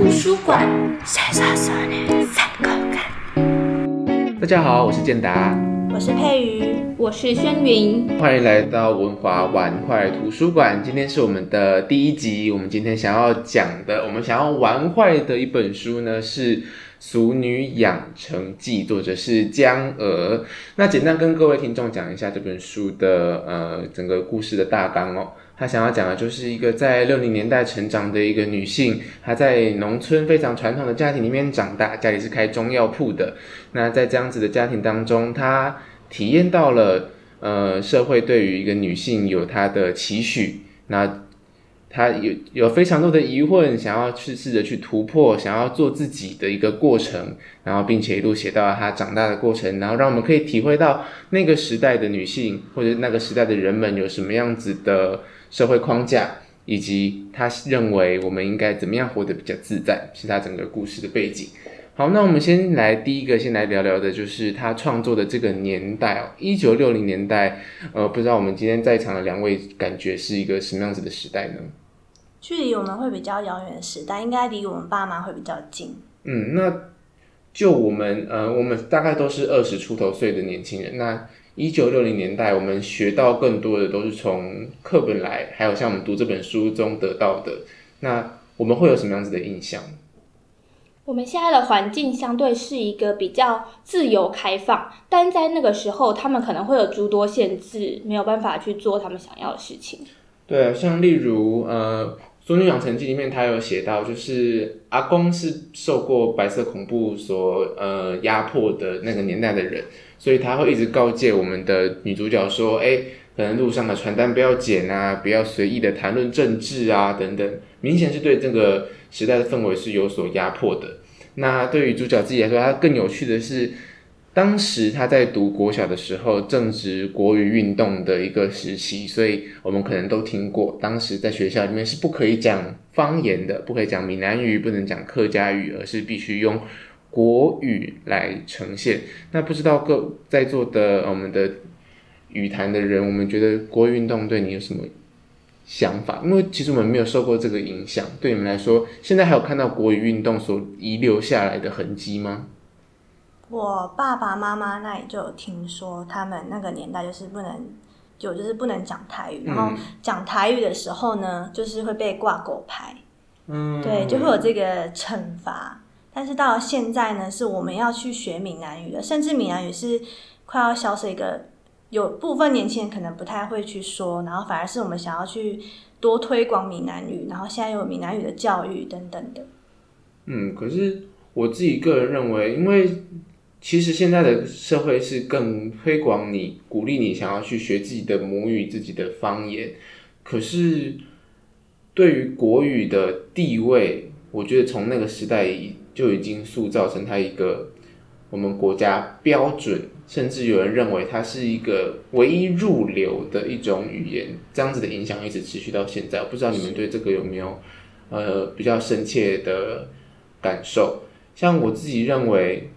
图书馆。三口感。大家好，我是建达，我是佩瑜，我是轩云，欢迎来到文华玩坏图书馆。今天是我们的第一集，我们今天想要讲的，我们想要玩坏的一本书呢是《俗女养成记》，作者是江娥。那简单跟各位听众讲一下这本书的呃整个故事的大纲哦。他想要讲的就是一个在六零年代成长的一个女性，她在农村非常传统的家庭里面长大，家里是开中药铺的。那在这样子的家庭当中，她体验到了呃社会对于一个女性有她的期许，那她有有非常多的疑问，想要去试着去突破，想要做自己的一个过程，然后并且一路写到她长大的过程，然后让我们可以体会到那个时代的女性或者那个时代的人们有什么样子的。社会框架，以及他认为我们应该怎么样活得比较自在，是他整个故事的背景。好，那我们先来第一个，先来聊聊的，就是他创作的这个年代哦，一九六零年代。呃，不知道我们今天在场的两位感觉是一个什么样子的时代呢？距离我们会比较遥远的时代，应该离我们爸妈会比较近。嗯，那就我们呃，我们大概都是二十出头岁的年轻人，那。一九六零年代，我们学到更多的都是从课本来，还有像我们读这本书中得到的。那我们会有什么样子的印象？我们现在的环境相对是一个比较自由开放，但在那个时候，他们可能会有诸多限制，没有办法去做他们想要的事情。对，像例如呃。《俗女养成记》里面，他有写到，就是阿公是受过白色恐怖所呃压迫的那个年代的人，所以他会一直告诫我们的女主角说：“哎，可能路上的传单不要捡啊，不要随意的谈论政治啊，等等。”明显是对这个时代的氛围是有所压迫的。那对于主角自己来说，他更有趣的是。当时他在读国小的时候，正值国语运动的一个时期，所以我们可能都听过，当时在学校里面是不可以讲方言的，不可以讲闽南语，不能讲客家语，而是必须用国语来呈现。那不知道各在座的我们的语坛的人，我们觉得国语运动对你有什么想法？因为其实我们没有受过这个影响，对你们来说，现在还有看到国语运动所遗留下来的痕迹吗？我爸爸妈妈那里就有听说，他们那个年代就是不能，有就是不能讲台语，然后讲台语的时候呢，就是会被挂狗牌，嗯，对，就会有这个惩罚。但是到了现在呢，是我们要去学闽南语了，甚至闽南语是快要消失一个，有部分年轻人可能不太会去说，然后反而是我们想要去多推广闽南语，然后现在有闽南语的教育等等的。嗯，可是我自己个人认为，因为。其实现在的社会是更推广你、鼓励你想要去学自己的母语、自己的方言。可是对于国语的地位，我觉得从那个时代就已经塑造成它一个我们国家标准，甚至有人认为它是一个唯一入流的一种语言。这样子的影响一直持续到现在。我不知道你们对这个有没有呃比较深切的感受？像我自己认为。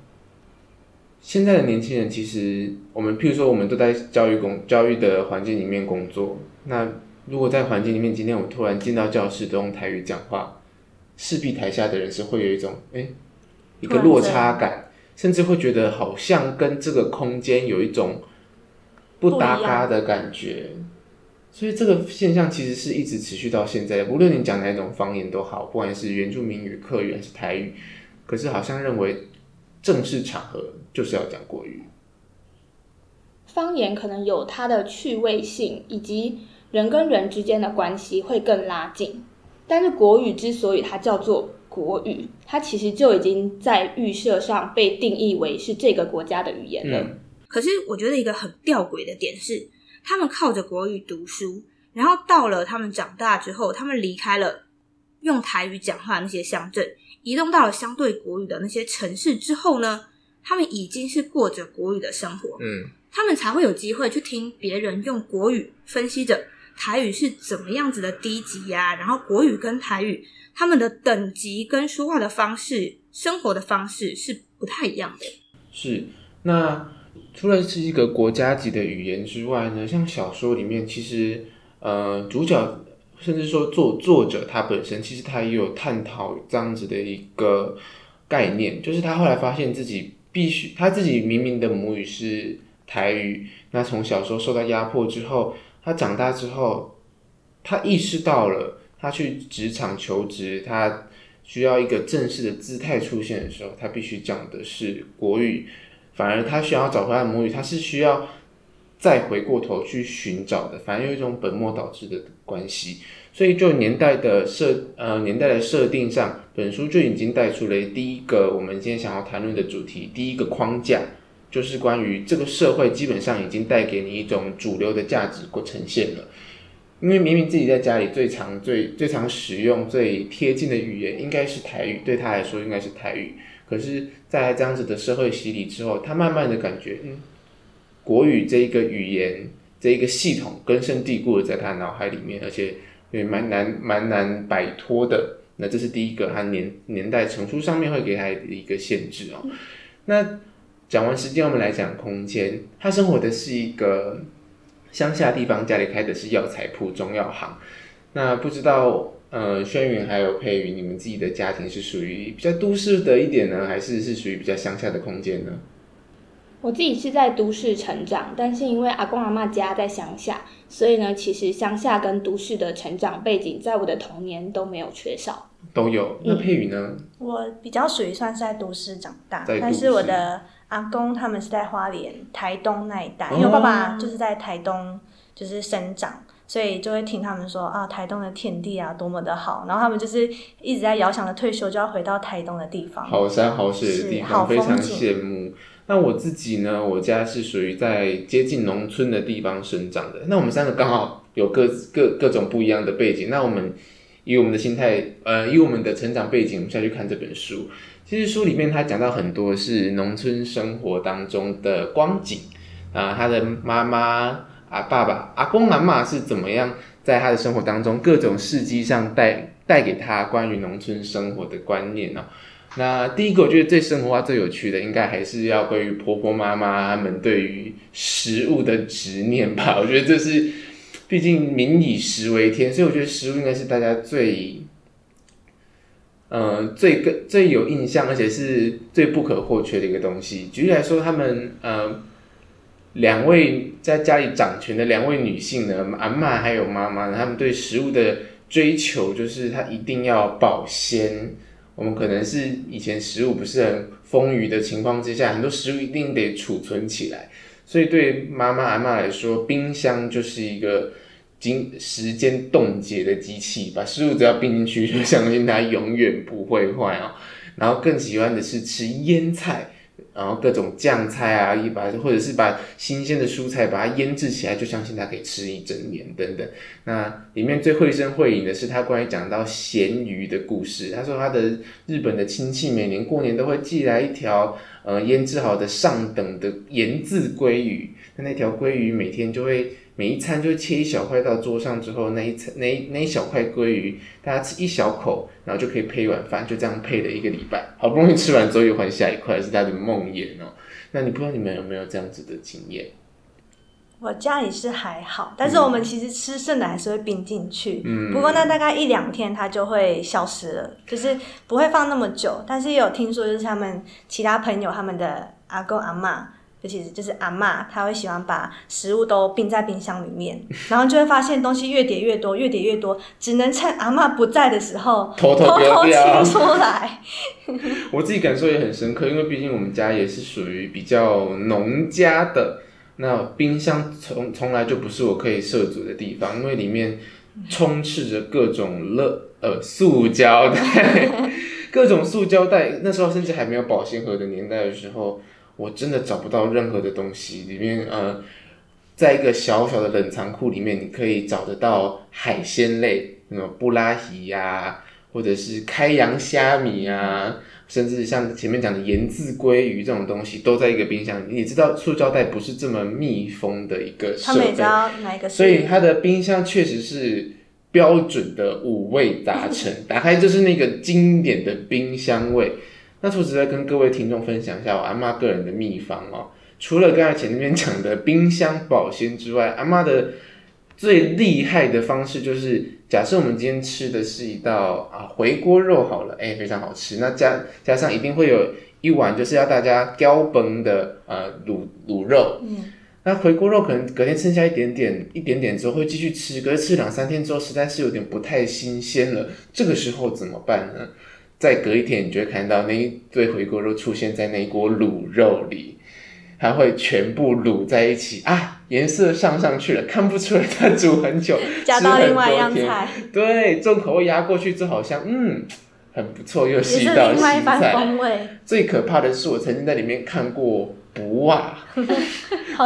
现在的年轻人，其实我们譬如说，我们都在教育工教育的环境里面工作。那如果在环境里面，今天我突然进到教室都用台语讲话，势必台下的人是会有一种哎一个落差感，甚至会觉得好像跟这个空间有一种不搭嘎的感觉。所以这个现象其实是一直持续到现在，无论你讲哪种方言都好，不管是原住民语、客语还是台语，可是好像认为。正式场合就是要讲国语，方言可能有它的趣味性，以及人跟人之间的关系会更拉近。但是国语之所以它叫做国语，它其实就已经在预设上被定义为是这个国家的语言了。可是我觉得一个很吊诡的点是，他们靠着国语读书，然后到了他们长大之后，他们离开了用台语讲话那些乡镇。移动到了相对国语的那些城市之后呢，他们已经是过着国语的生活，嗯，他们才会有机会去听别人用国语分析着台语是怎么样子的低级呀，然后国语跟台语他们的等级跟说话的方式、生活的方式是不太一样的。是，那除了是一个国家级的语言之外呢，像小说里面其实呃主角。甚至说作作者他本身，其实他也有探讨这样子的一个概念，就是他后来发现自己必须他自己明明的母语是台语，那从小时候受到压迫之后，他长大之后，他意识到了，他去职场求职，他需要一个正式的姿态出现的时候，他必须讲的是国语，反而他需要找回来母语，他是需要。再回过头去寻找的，反而有一种本末倒置的关系，所以就年代的设呃年代的设定上，本书就已经带出了第一个我们今天想要谈论的主题，第一个框架就是关于这个社会基本上已经带给你一种主流的价值过呈现了，因为明明自己在家里最常最最常使用最贴近的语言应该是台语，对他来说应该是台语，可是，在这样子的社会洗礼之后，他慢慢的感觉嗯。国语这一个语言，这一个系统根深蒂固的在他脑海里面，而且也蛮难蛮难摆脱的。那这是第一个，他年年代成熟上面会给他的一个限制哦。那讲完时间，我们来讲空间。他生活的是一个乡下地方，家里开的是药材铺、中药行。那不知道呃，轩云还有佩云，你们自己的家庭是属于比较都市的一点呢，还是是属于比较乡下的空间呢？我自己是在都市成长，但是因为阿公阿妈家在乡下，所以呢，其实乡下跟都市的成长背景，在我的童年都没有缺少。都有。那佩宇呢？我比较属于算是在都市长大，但是我的阿公他们是在花莲、台东那一带，因为我爸爸就是在台东就是生长，所以就会听他们说啊，台东的天地啊多么的好，然后他们就是一直在遥想着退休就要回到台东的地方，好山好水的地方，非常羡慕。那我自己呢？我家是属于在接近农村的地方生长的。那我们三个刚好有各各各种不一样的背景。那我们以我们的心态，呃，以我们的成长背景，我们下去看这本书。其实书里面他讲到很多是农村生活当中的光景啊，他的妈妈啊、爸爸、阿公、阿妈是怎么样在他的生活当中各种事迹上带带给他关于农村生活的观念呢？那第一个，我觉得最生活化、最有趣的，应该还是要关于婆婆妈妈他们对于食物的执念吧。我觉得这是，毕竟民以食为天，所以我觉得食物应该是大家最，呃，最跟最有印象，而且是最不可或缺的一个东西。举例来说，他们呃，两位在家里掌权的两位女性呢，阿妈还有妈妈，他们对食物的追求就是她一定要保鲜。我们可能是以前食物不是很丰腴的情况之下，很多食物一定得储存起来，所以对妈妈阿妈来说，冰箱就是一个经时间冻结的机器，把食物只要冰进去，就相信它永远不会坏哦。然后更喜欢的是吃腌菜。然后各种酱菜啊，一把或者是把新鲜的蔬菜把它腌制起来，就相信它可以吃一整年等等。那里面最绘声绘影的是他关于讲到咸鱼的故事。他说他的日本的亲戚每年过年都会寄来一条呃腌制好的上等的盐渍鲑鱼，那那条鲑鱼每天就会。每一餐就切一小块到桌上之后，那一餐那一那一小块鲑鱼，大家吃一小口，然后就可以配一碗饭，就这样配了一个礼拜。好不容易吃完之后又换下一块，是他的梦魇哦。那你不知道你们有没有这样子的经验？我家里是还好，但是我们其实吃剩的还是会冰进去。嗯，不过那大概一两天它就会消失了，就是不会放那么久。但是也有听说，就是他们其他朋友他们的阿公阿妈。尤其是就是阿妈，她会喜欢把食物都冰在冰箱里面，然后就会发现东西越叠越多，越叠越多，只能趁阿妈不在的时候偷偷清 出来。我自己感受也很深刻，因为毕竟我们家也是属于比较农家的，那冰箱从从来就不是我可以涉足的地方，因为里面充斥着各种乐呃塑胶袋，各种塑胶袋，那时候甚至还没有保鲜盒的年代的时候。我真的找不到任何的东西，里面呃，在一个小小的冷藏库里面，你可以找得到海鲜类，什么布拉提呀，或者是开洋虾米啊，甚至像前面讲的盐渍鲑鱼这种东西，都在一个冰箱里。你知道塑胶袋不是这么密封的一个设备，所以它的冰箱确实是标准的五味杂陈，打开就是那个经典的冰箱味。那兔子再跟各位听众分享一下我阿妈个人的秘方哦。除了刚才前面讲的冰箱保鲜之外，阿妈的最厉害的方式就是，假设我们今天吃的是一道啊回锅肉好了，哎，非常好吃。那加加上一定会有一碗就是要大家浇崩的呃卤卤肉，嗯，那回锅肉可能隔天剩下一点点一点点之后会继续吃，可是吃两三天之后实在是有点不太新鲜了，这个时候怎么办呢？再隔一天，你就会看到那一堆回锅肉出现在那一锅卤肉里。它会全部卤在一起啊，颜色上上去了，看不出来它煮很久，加到另外一样菜，对，重口味压过去之后，好像嗯很不错，又也是是一道另外一番新菜。风味，最可怕的是，我曾经在里面看过不袜，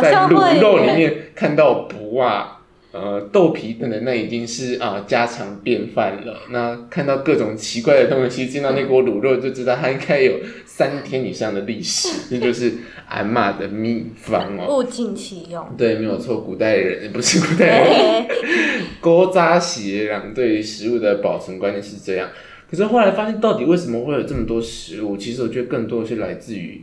在卤肉里。面看到不袜，呃，豆皮等等，那已经是啊、家常便饭了。那看到各种奇怪的东西见到那锅卤肉，就知道它应该有三天以上的历史，这就是阿妈的秘方哦。物尽其用。对，没有错，古代人不是古代人，哎勾扎血壤对于食物的保存观念是这样。可是后来发现，到底为什么会有这么多食物？其实我觉得更多的是来自于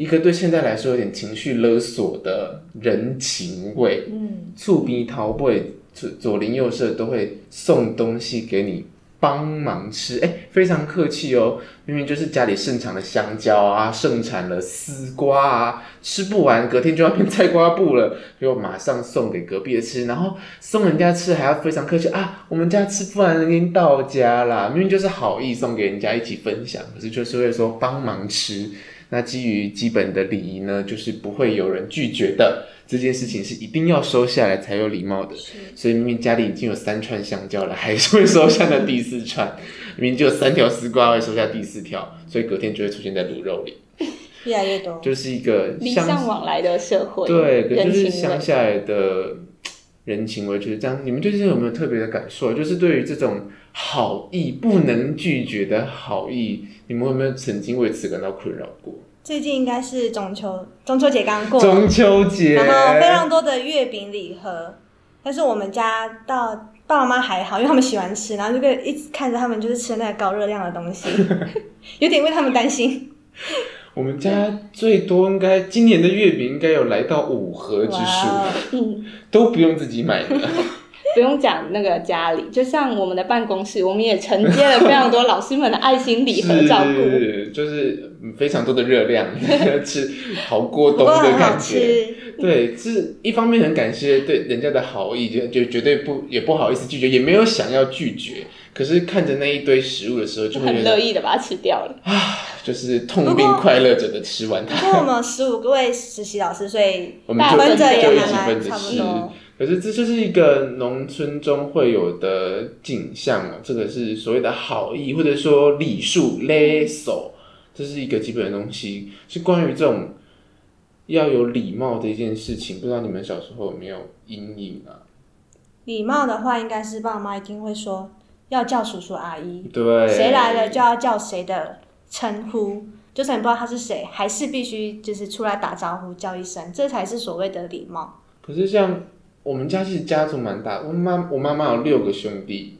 一个对现在来说有点情绪勒索的人情味。嗯，醋逼桃味左左邻右舍都会送东西给你帮忙吃，哎，非常客气哦。明明就是家里盛产了香蕉啊，盛产了丝瓜啊，吃不完，隔天就要变菜瓜布了，就马上送给隔壁的吃，然后送人家吃还要非常客气啊，我们家吃不完已经到家啦，明明就是好意送给人家一起分享，可是就是会说帮忙吃。那基于基本的礼仪呢，就是不会有人拒绝的。这件事情是一定要收下来才有礼貌的。所以明明家里已经有三串香蕉了，还是会收下那第四串。明明就有三条丝瓜，会收下第四条，所以隔天就会出现在卤肉里，越来越多。就是一个礼尚乡往来的社会，对，可就是。乡下来的人情味就是这样。你们最近有没有特别的感受？就是对于这种好意不能拒绝的好意，你们有没有曾经为此感到困扰过？最近应该是中秋，中秋节刚过，中秋节，然后非常多的月饼礼盒，但是我们家到爸妈还好，因为他们喜欢吃，然后这个一直看着他们就是吃那个高热量的东西，有点为他们担心。我们家最多应该今年的月饼应该有来到五盒之数，都不用自己买的。不用讲那个家里，就像我们的办公室，我们也承接了非常多老师们的爱心礼盒照顾。是，就是嗯非常多的热量，吃好过冬的感觉。吃，对，是一方面很感谢对人家的好意，就就绝对不也不好意思拒绝，也没有想要拒绝。可是看着那一堆食物的时候，就会很乐意的把它吃掉了。就是痛并快乐着的吃完它。因为我们十五位实习老师，所以我们就分着也还蛮差不吃。多。可是这就是一个农村中会有的景象啊，这个是所谓的好意，或者说礼数勒手，这是一个基本的东西，是关于这种要有礼貌的一件事情。不知道你们小时候有没有阴影啊？礼貌的话，应该是爸妈一定会说要叫叔叔阿姨，对，谁来了就要叫谁的称呼，就算你不知道他是谁，还是必须就是出来打招呼叫一声，这才是所谓的礼貌。可是像我们家其实家族蛮大，我妈我妈妈有六个兄弟，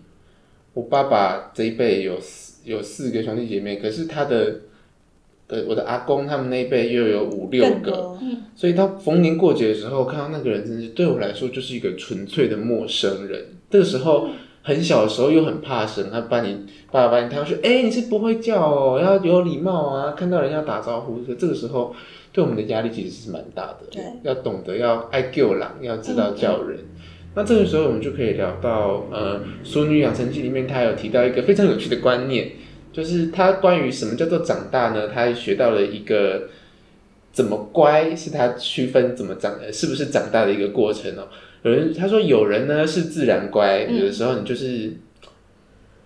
我爸爸这一辈有四有四个兄弟姐妹，可是他的呃我的阿公他们那一辈又有五六个，所以到逢年过节的时候，看到那个人，真是对我来说就是一个纯粹的陌生人。这个时候很小的时候又很怕生，他把你爸爸把你抬过去，哎、你是不会叫哦，要有礼貌啊，看到人要打招呼。所以这个时候对我们的压力其实是蛮大的，对要懂得要爱救人，要知道叫人。那这个时候我们就可以聊到，呃，《淑女养成记》里面他有提到一个非常有趣的观念，就是他关于什么叫做长大呢？他学到了一个怎么乖是他区分怎么长呃是不是长大的一个过程哦。有人他说有人呢是自然乖，嗯有的时候你就是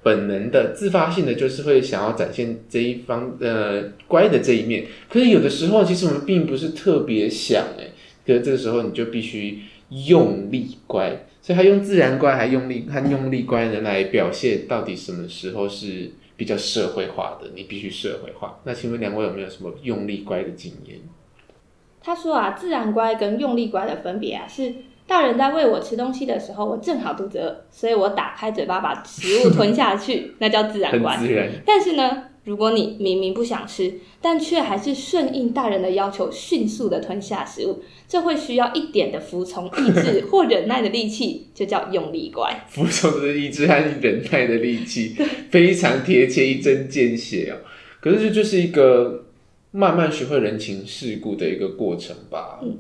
本能的、自发性的，就是会想要展现这一方呃乖的这一面。可是有的时候其实我们并不是特别想哎，可是这个时候你就必须用力乖。所以他用自然乖还用力，他用力乖呢来表现到底什么时候是比较社会化的，你必须社会化。那请问两位有没有什么用力乖的经验？他说啊，自然乖跟用力乖的分别啊，是大人在喂我吃东西的时候，我正好肚子饿，所以我打开嘴巴把食物吞下去，那叫自然很乖。自然，但是呢，如果你明明不想吃，但却还是顺应大人的要求，迅速的吞下食物，这会需要一点的服从意志 或忍耐的力气，就叫用力乖。服从的意志和忍耐的力气，非常贴切，一针见血哦。可是这就是一个慢慢学会人情世故的一个过程吧。嗯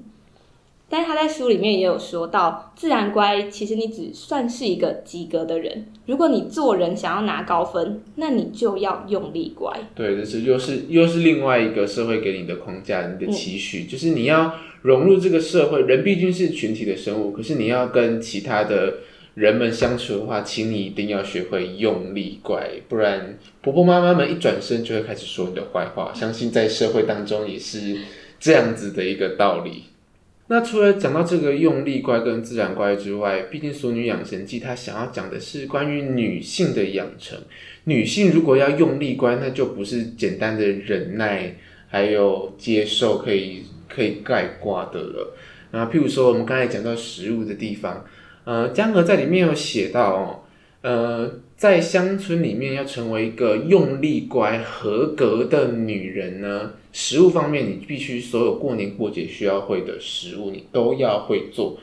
但是他在书里面也有说到，自然乖其实你只算是一个及格的人。如果你做人想要拿高分，那你就要用力乖。对，这是又是又是另外一个社会给你的框架，你的期许，就是你要融入这个社会。人毕竟是群体的生物，可是你要跟其他的人们相处的话，请你一定要学会用力乖，不然婆婆妈妈们一转身就会开始说你的坏话。相信在社会当中也是这样子的一个道理。那除了讲到这个用力乖跟自然乖之外，毕竟《俗女养成记》它想要讲的是关于女性的养成。女性如果要用力乖，那就不是简单的忍耐还有接受可以可以概括的了。然后，譬如说我们刚才讲到食物的地方，呃，江河在里面有写到哦，呃，在乡村里面要成为一个用力乖、合格的女人呢，食物方面你必须所有过年过节需要会的食物你都要会做。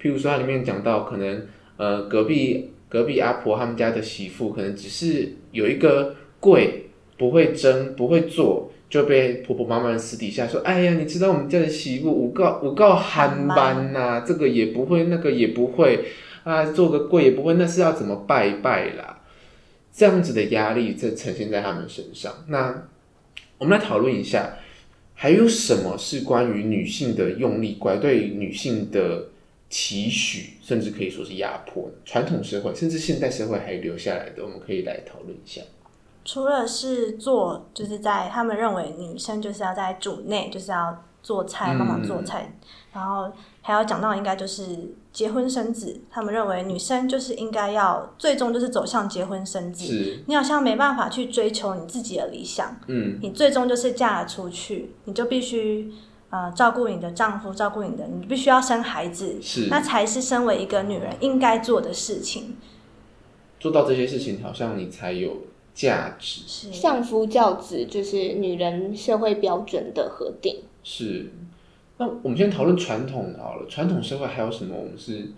譬如说它里面讲到，可能呃隔壁隔壁阿婆他们家的媳妇，可能只是有一个柜不会蒸不会做。就被婆婆妈妈私底下说：“哎呀，你知道我们家的媳妇五告五告寒班呐，这个也不会，那个也不会啊，做个柜也不会，那是要怎么拜拜啦？”这样子的压力在呈现在他们身上。那我们来讨论一下，还有什么是关于女性的用力乖，对女性的期许，甚至可以说是压迫？传统社会甚至现代社会还留下来的，我们可以来讨论一下。除了是做，就是在他们认为女生就是要在主内，就是要做菜，帮忙做菜，然后还要讲到应该就是结婚生子，他们认为女生就是应该要最终就是走向结婚生子，是。你好像没办法去追求你自己的理想，嗯，你最终就是嫁了出去，你就必须呃照顾你的丈夫，照顾你的，你必须要生孩子，是。那才是身为一个女人应该做的事情，做到这些事情，好像你才有价值。是。相夫教子就是女人社会标准的核定。是，那我们先讨论传统的好了。传统社会还有什么？我们是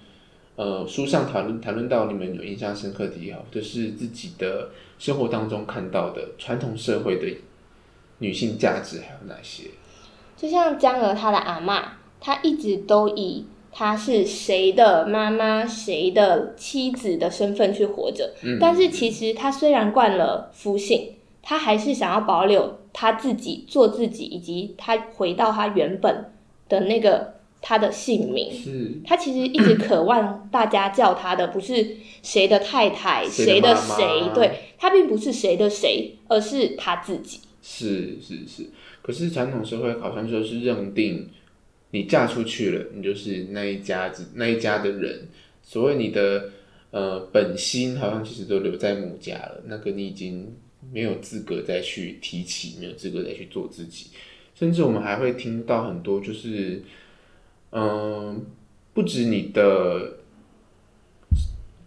呃书上谈论谈论到你们有印象深刻的也好，就是自己的生活当中看到的传统社会的女性价值还有哪些？就像江娥她的阿嬷，她一直都以她是谁的妈妈、谁的妻子的身份去活着。嗯但是其实她虽然惯了夫姓，她还是想要保留她自己做自己，以及她回到她原本的那个他的姓名。是。他其实一直渴望大家叫他的不是谁的太太、谁谁的谁，对他并不是谁的谁，而是他自己。是是是，可是传统社会好像就是认定你嫁出去了，你就是那一家子那一家的人，所谓你的呃本心好像其实都留在母家了，那个你已经没有资格再去提起，没有资格再去做自己，甚至我们还会听到很多就是嗯、不止你的。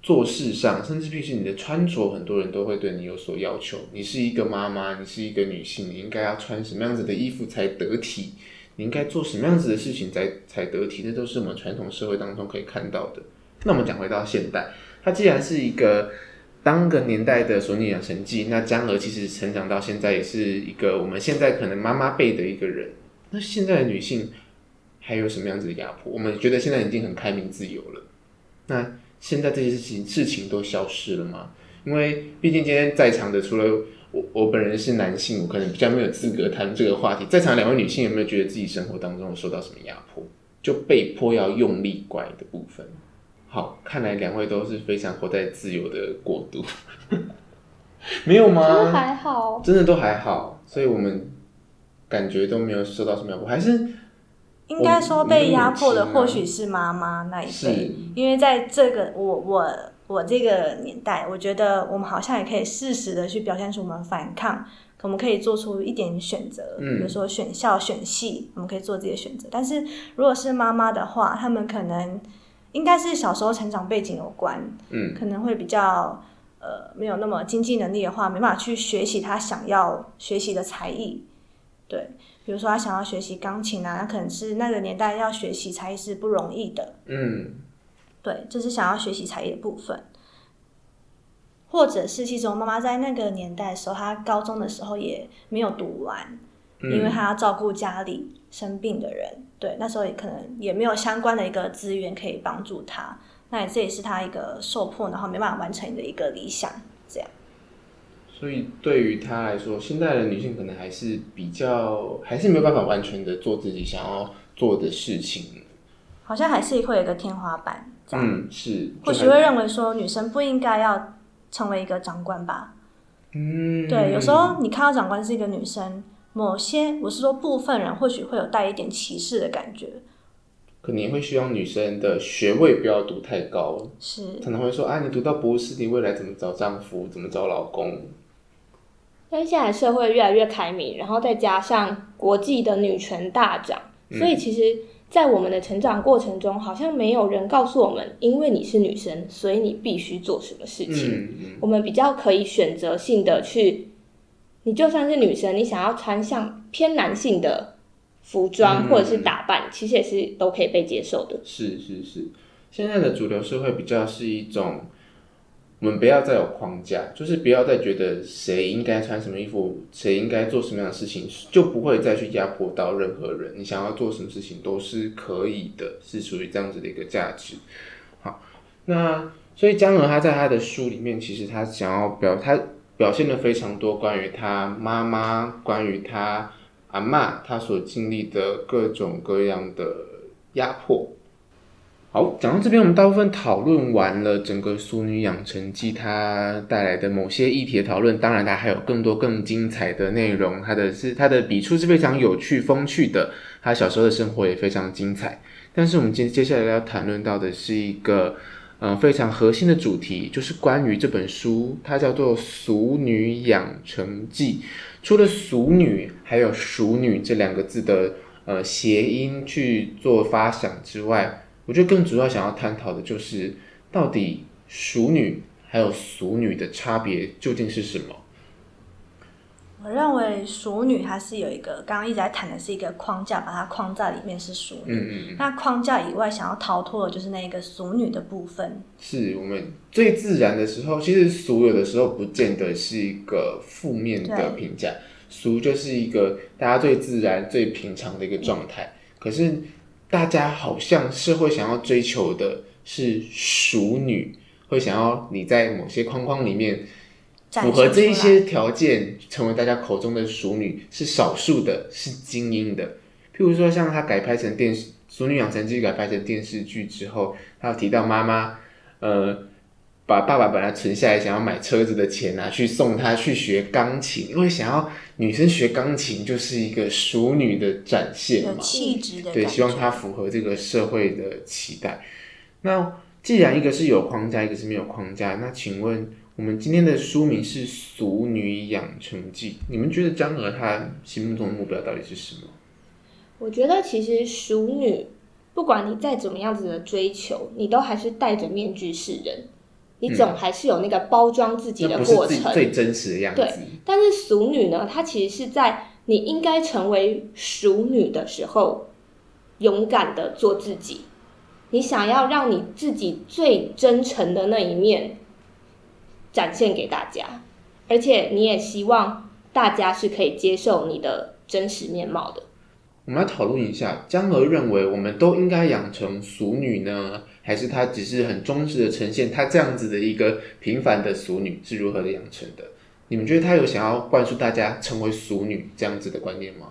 做事上，甚至必须你的穿着，很多人都会对你有所要求。你是一个妈妈，你是一个女性，你应该要穿什么样子的衣服才得体？你应该做什么样子的事情才才得体？这都是我们传统社会当中可以看到的。那我们讲回到现代，它既然是一个当个年代的《索尼养成记》，那江娥其实成长到现在也是一个我们现在可能妈妈辈的一个人。那现在的女性还有什么样子的压迫？我们觉得现在已经很开明自由了。那现在这些事情事情都消失了吗？因为毕竟今天在场的除了我，我本人是男性，我可能比较没有资格谈这个话题。在场两位女性有没有觉得自己生活当中受到什么压迫，就被迫要用力乖的部分？好，看来两位都是非常活在自由的国度，没有吗？都？还好，真的都还好，所以我们感觉都没有受到什么压迫，还是应该说被压迫的或许是妈妈那一辈，因为在这个我我我这个年代，我觉得我们好像也可以适时的去表现出我们反抗，我们可以做出一点选择，嗯比如说选校、选系，我们可以做自己的选择。但是如果是妈妈的话，他们可能应该是小时候成长背景有关，嗯可能会比较呃没有那么经济能力的话，没办法去学习他想要学习的才艺。对，比如说他想要学习钢琴啊，那可能是那个年代要学习才艺是不容易的。嗯，对，这是想要学习才艺的部分。或者是，其实我妈妈在那个年代的时候，她高中的时候也没有读完，因为她要照顾家里生病的人。对，那时候也可能也没有相关的一个资源可以帮助他。那这也是他一个受迫，然后没办法完成的一个理想。这样。所以对于他来说，现在的女性可能还是比较，还是没有办法完全的做自己想要做的事情。好像还是会有一个天花板。嗯，是。或许会认为说，女生不应该要。成为一个长官吧，嗯，对，有时候你看到长官是一个女生，某些我是说部分人或许会有带一点歧视的感觉，可能会希望女生的学位不要读太高，是可能会说啊，你读到博士，你未来怎么找丈夫，怎么找老公？但现在社会越来越开明，然后再加上国际的女权大涨，所以其实。在我们的成长过程中，好像没有人告诉我们，因为你是女生，所以你必须做什么事情。我们比较可以选择性的去，你就算是女生，你想要穿像偏男性的服装或者是打扮，其实也是都可以被接受的。是是是，现在的主流社会比较是一种。我们不要再有框架，就是不要再觉得谁应该穿什么衣服，谁应该做什么样的事情，就不会再去压迫到任何人。你想要做什么事情都是可以的，是属于这样子的一个价值。好，那所以江娥他在他的书里面，其实他想要表，他表现了非常多关于他妈妈，关于他阿妈，他所经历的各种各样的压迫。好，讲到这边，我们大部分讨论完了整个《淑女养成记》它带来的某些议题的讨论。当然，它还有更多更精彩的内容。它的是它的笔触是非常有趣、风趣的。他小时候的生活也非常精彩。但是，我们接接下来要谈论到的是一个嗯非常核心的主题，就是关于这本书，它叫做《俗女养成记》。除了“俗女”还有“熟女”这两个字的呃谐音去做发想之外，我觉得更主要想要探讨的就是，到底熟女还有俗女的差别究竟是什么？我认为熟女它是有一个，刚刚一直在谈的是一个框架，把它框在里面是熟女。嗯嗯嗯。那框架以外，想要逃脱的就是那个俗女的部分。是我们最自然的时候，其实俗有的时候不见得是一个负面的评价，俗就是一个大家最自然、最平常的一个状态。可是。大家好像是会想要追求的是熟女，会想要你在某些框框里面符合这一些条件，成为大家口中的熟女，是少数的，是精英的。譬如说，像她改拍成电视《熟女养成记》改拍成电视剧之后，她有提到妈妈，呃。把爸爸本来存下来想要买车子的钱拿去送她去学钢琴，因为想要女生学钢琴就是一个熟女的展现嘛，气质的对，希望她符合这个社会的期待。那既然一个是有框架，一个是没有框架，那请问我们今天的书名是《俗女养成记》，你们觉得张娥她心目中的目标到底是什么？我觉得其实熟女，不管你再怎么样子的追求，你都还是戴着面具示人。你总还是有那个包装自己的过程，最真实的样子。对，但是俗女呢？她其实是在你应该成为熟女的时候，勇敢的做自己。你想要让你自己最真诚的那一面展现给大家，而且你也希望大家是可以接受你的真实面貌的。我们来讨论一下，江娥认为我们都应该养成俗女呢？还是她只是很忠实的呈现她这样子的一个平凡的俗女是如何的养成的？你们觉得她有想要灌输大家成为俗女这样子的观念吗？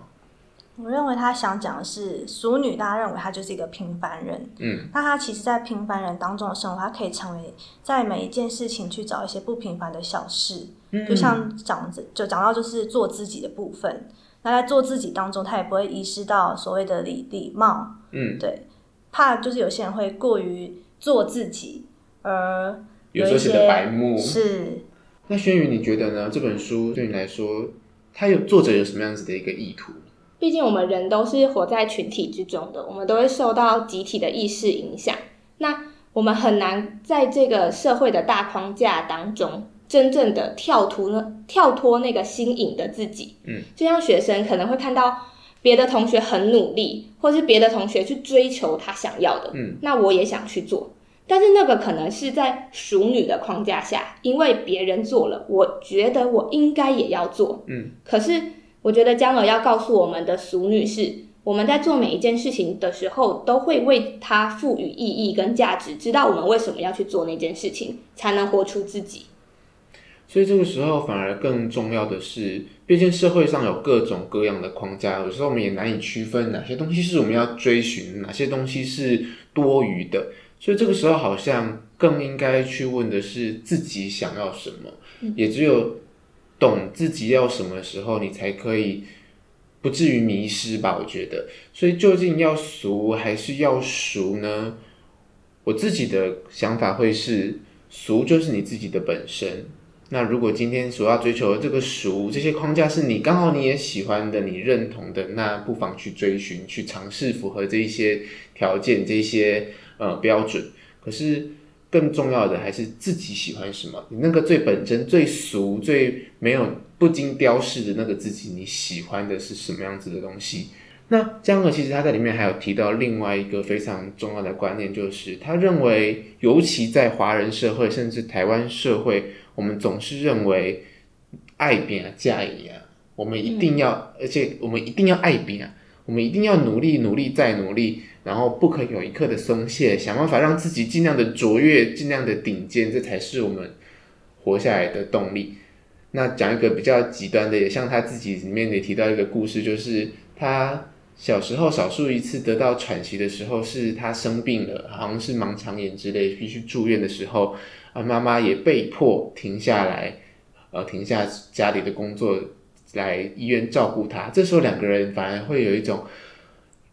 我认为他想讲的是俗女，大家认为她就是一个平凡人。嗯，那她其实，在平凡人当中的生活，她可以成为在每一件事情去找一些不平凡的小事。嗯，就像讲就讲到就是做自己的部分。那在做自己当中，她也不会遗失到所谓的礼礼貌。嗯，对。怕就是有些人会过于做自己，而有时候写的白目。是。那轩宇，你觉得呢？这本书对你来说，它有作者有什么样子的一个意图？毕竟我们人都是活在群体之中的，我们都会受到集体的意识影响。那我们很难在这个社会的大框架当中真正的跳脱呢，跳脱那个新颖的自己。嗯，就像学生可能会看到别的同学很努力，或是别的同学去追求他想要的，嗯，那我也想去做。但是那个可能是在熟女的框架下，因为别人做了，我觉得我应该也要做。嗯，可是我觉得江儿要告诉我们的俗女是，我们在做每一件事情的时候，都会为它赋予意义跟价值，知道我们为什么要去做那件事情，才能活出自己。所以这个时候反而更重要的是，毕竟社会上有各种各样的框架，有时候我们也难以区分哪些东西是我们要追寻，哪些东西是多余的。所以这个时候好像更应该去问的是自己想要什么，也只有懂自己要什么时候，你才可以不至于迷失吧？我觉得，所以究竟要俗还是要熟呢？我自己的想法会是，俗就是你自己的本身。那如果今天所要追求的这个熟，这些框架是你刚好你也喜欢的、你认同的，那不妨去追寻、去尝试符合这一些条件、这些呃标准。可是更重要的还是自己喜欢什么，你那个最本真、最俗、最没有不经雕饰的那个自己，你喜欢的是什么样子的东西？那江河其实他在里面还有提到另外一个非常重要的观念，就是他认为，尤其在华人社会，甚至台湾社会。我们总是认为爱别啊，嫁一啊，我们一定要，而且我们一定要爱别啊，我们一定要努力，努力再努力，然后不可有一刻的松懈，想办法让自己尽量的卓越，尽量的顶尖，这才是我们活下来的动力。那讲一个比较极端的，也像他自己里面也提到一个故事，就是他小时候少数一次得到喘息的时候，是他生病了，好像是盲肠炎之类，必须住院的时候。啊，妈妈也被迫停下来，呃，停下家里的工作，来医院照顾他。这时候两个人反而会有一种，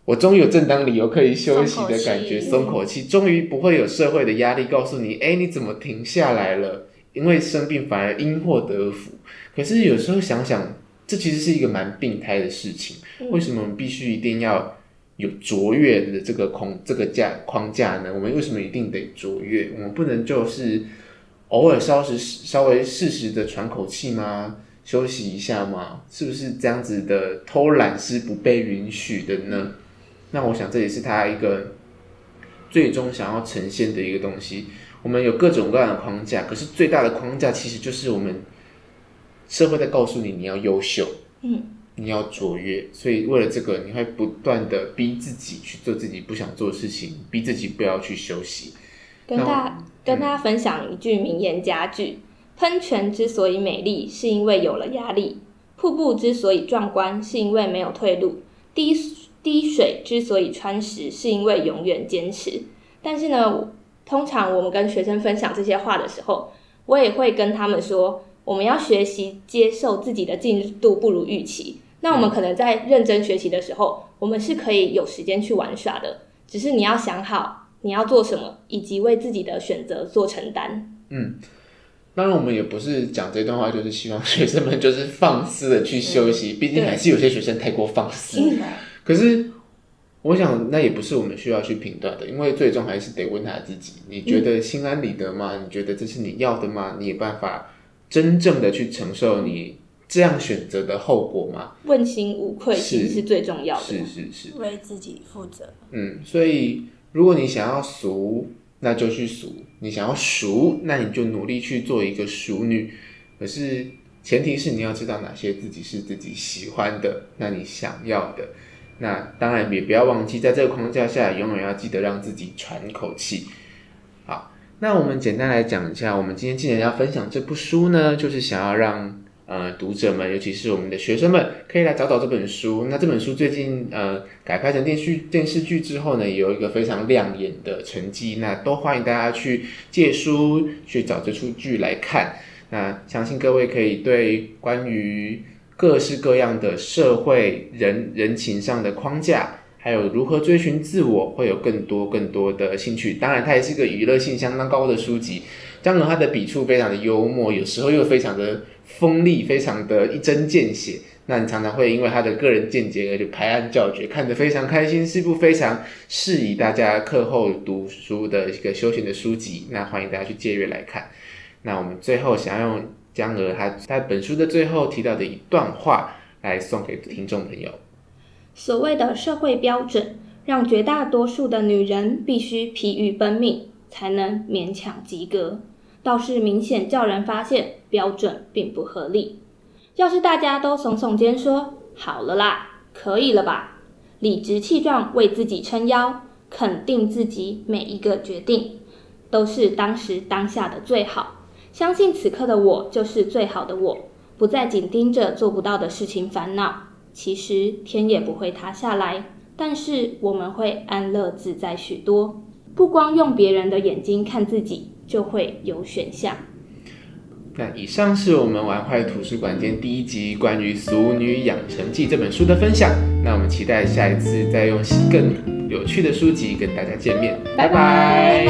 我终于有正当理由可以休息的感觉，松口气，终于不会有社会的压力告诉你，哎，你怎么停下来了？因为生病反而因祸得福。可是有时候想想，这其实是一个蛮病态的事情。为什么我们必须一定要？有卓越的这个框这个架框架呢？我们为什么一定得卓越？我们不能就是偶尔稍时稍微适时的喘口气吗？休息一下吗？是不是这样子的偷懒是不被允许的呢？那我想这也是他一个最终想要呈现的一个东西。我们有各种各样的框架，可是最大的框架其实就是我们社会在告诉你你要优秀。嗯。你要卓越，所以为了这个，你会不断的逼自己去做自己不想做的事情，逼自己不要去休息。跟大跟大家分享一句名言佳句：喷泉之所以美丽，是因为有了压力；瀑布之所以壮观，是因为没有退路；滴滴水之所以穿石，是因为永远坚持。但是呢，通常我们跟学生分享这些话的时候，我也会跟他们说，我们要学习接受自己的进度不如预期。那我们可能在认真学习的时候，我们是可以有时间去玩耍的。只是你要想好你要做什么，以及为自己的选择做承担。嗯，当然我们也不是讲这段话，就是希望学生们就是放肆的去休息。毕竟还是有些学生太过放肆。可是我想那也不是我们需要去评断的，因为最终还是得问他自己：你觉得心安理得吗？你觉得这是你要的吗？你有办法真正的去承受你？这样选择的后果吗？问心无愧其实是最重要的。是是是，为自己负责。嗯，所以如果你想要俗，那就去俗；你想要熟，那你就努力去做一个熟女。可是前提是你要知道哪些自己是自己喜欢的，那你想要的。那当然也不要忘记，在这个框架下，永远要记得让自己喘口气。好，那我们简单来讲一下，我们今天既然要分享这部书呢，就是想要让。呃，读者们，尤其是我们的学生们，可以来找找这本书。那这本书最近呃改拍成电视电视剧之后呢，也有一个非常亮眼的成绩。那都欢迎大家去借书去找这出剧来看。那相信各位可以对关于各式各样的社会人人情上的框架，还有如何追寻自我，会有更多更多的兴趣。当然，它也是一个娱乐性相当高的书籍。张龙他的笔触非常的幽默，有时候又非常的。锋利非常的一针见血，那你常常会因为他的个人见解而就拍案叫绝，看得非常开心，是一部非常适宜大家课后读书的一个休闲的书籍。那欢迎大家去借阅来看。那我们最后想要用江娥她在本书的最后提到的一段话来送给听众朋友。所谓的社会标准，让绝大多数的女人必须疲于奔命，才能勉强及格，倒是明显叫人发现标准并不合理。要是大家都耸耸肩说“好了啦，可以了吧”，理直气壮为自己撑腰，肯定自己每一个决定都是当时当下的最好，相信此刻的我就是最好的我，不再紧盯着做不到的事情烦恼。其实天也不会塌下来，但是我们会安乐自在许多。不光用别人的眼睛看自己，就会有选项。那以上是我们玩坏图书馆间第一集关于《俗女养成记》这本书的分享。那我们期待下一次再用更有趣的书籍跟大家见面。拜拜。